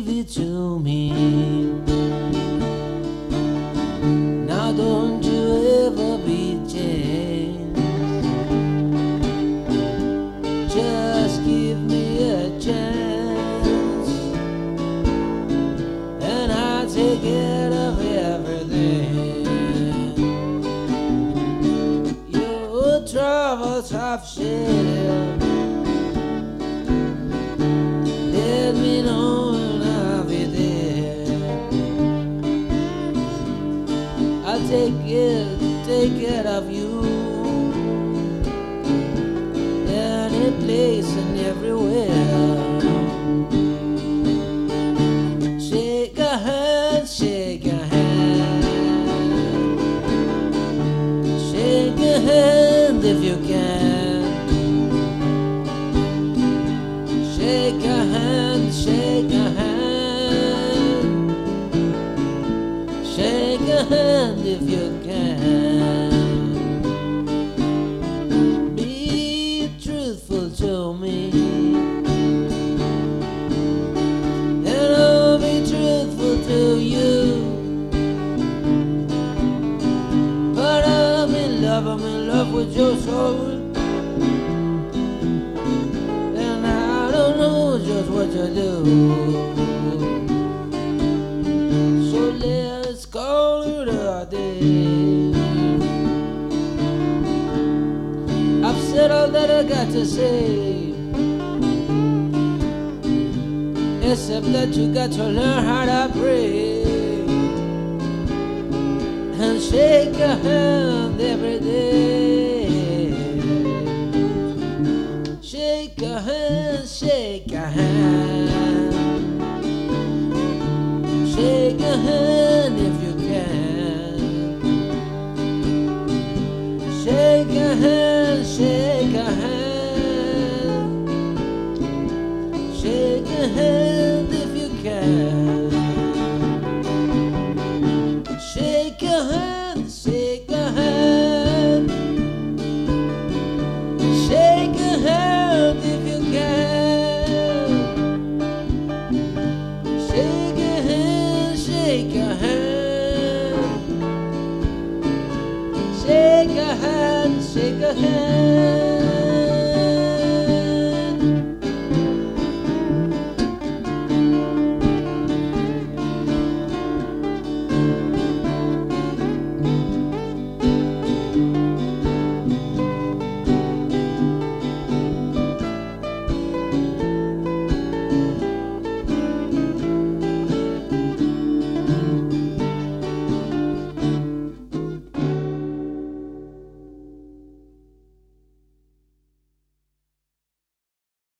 Give it to me. Now don't you ever be changed. Just give me a chance, and I'll take care of everything. Your troubles have shared. Take it, take it of you. Any place and everywhere. Shake a hand, shake a hand. Shake a hand if you can. Shake a hand, shake a hand. Shake a hand if you can. Be truthful to me. And I'll be truthful to you. But I'm in love, I'm in love with your soul. And I don't know just what to do. I've said all that I got to say. Except that you got to learn how to pray and shake a hand every day. Shake a hand, shake a hand. Shake your hand, shake your hand. Shake your hand, shake your hand.